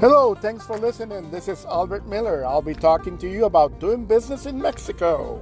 Hello, thanks for listening. This is Albert Miller. I'll be talking to you about doing business in Mexico.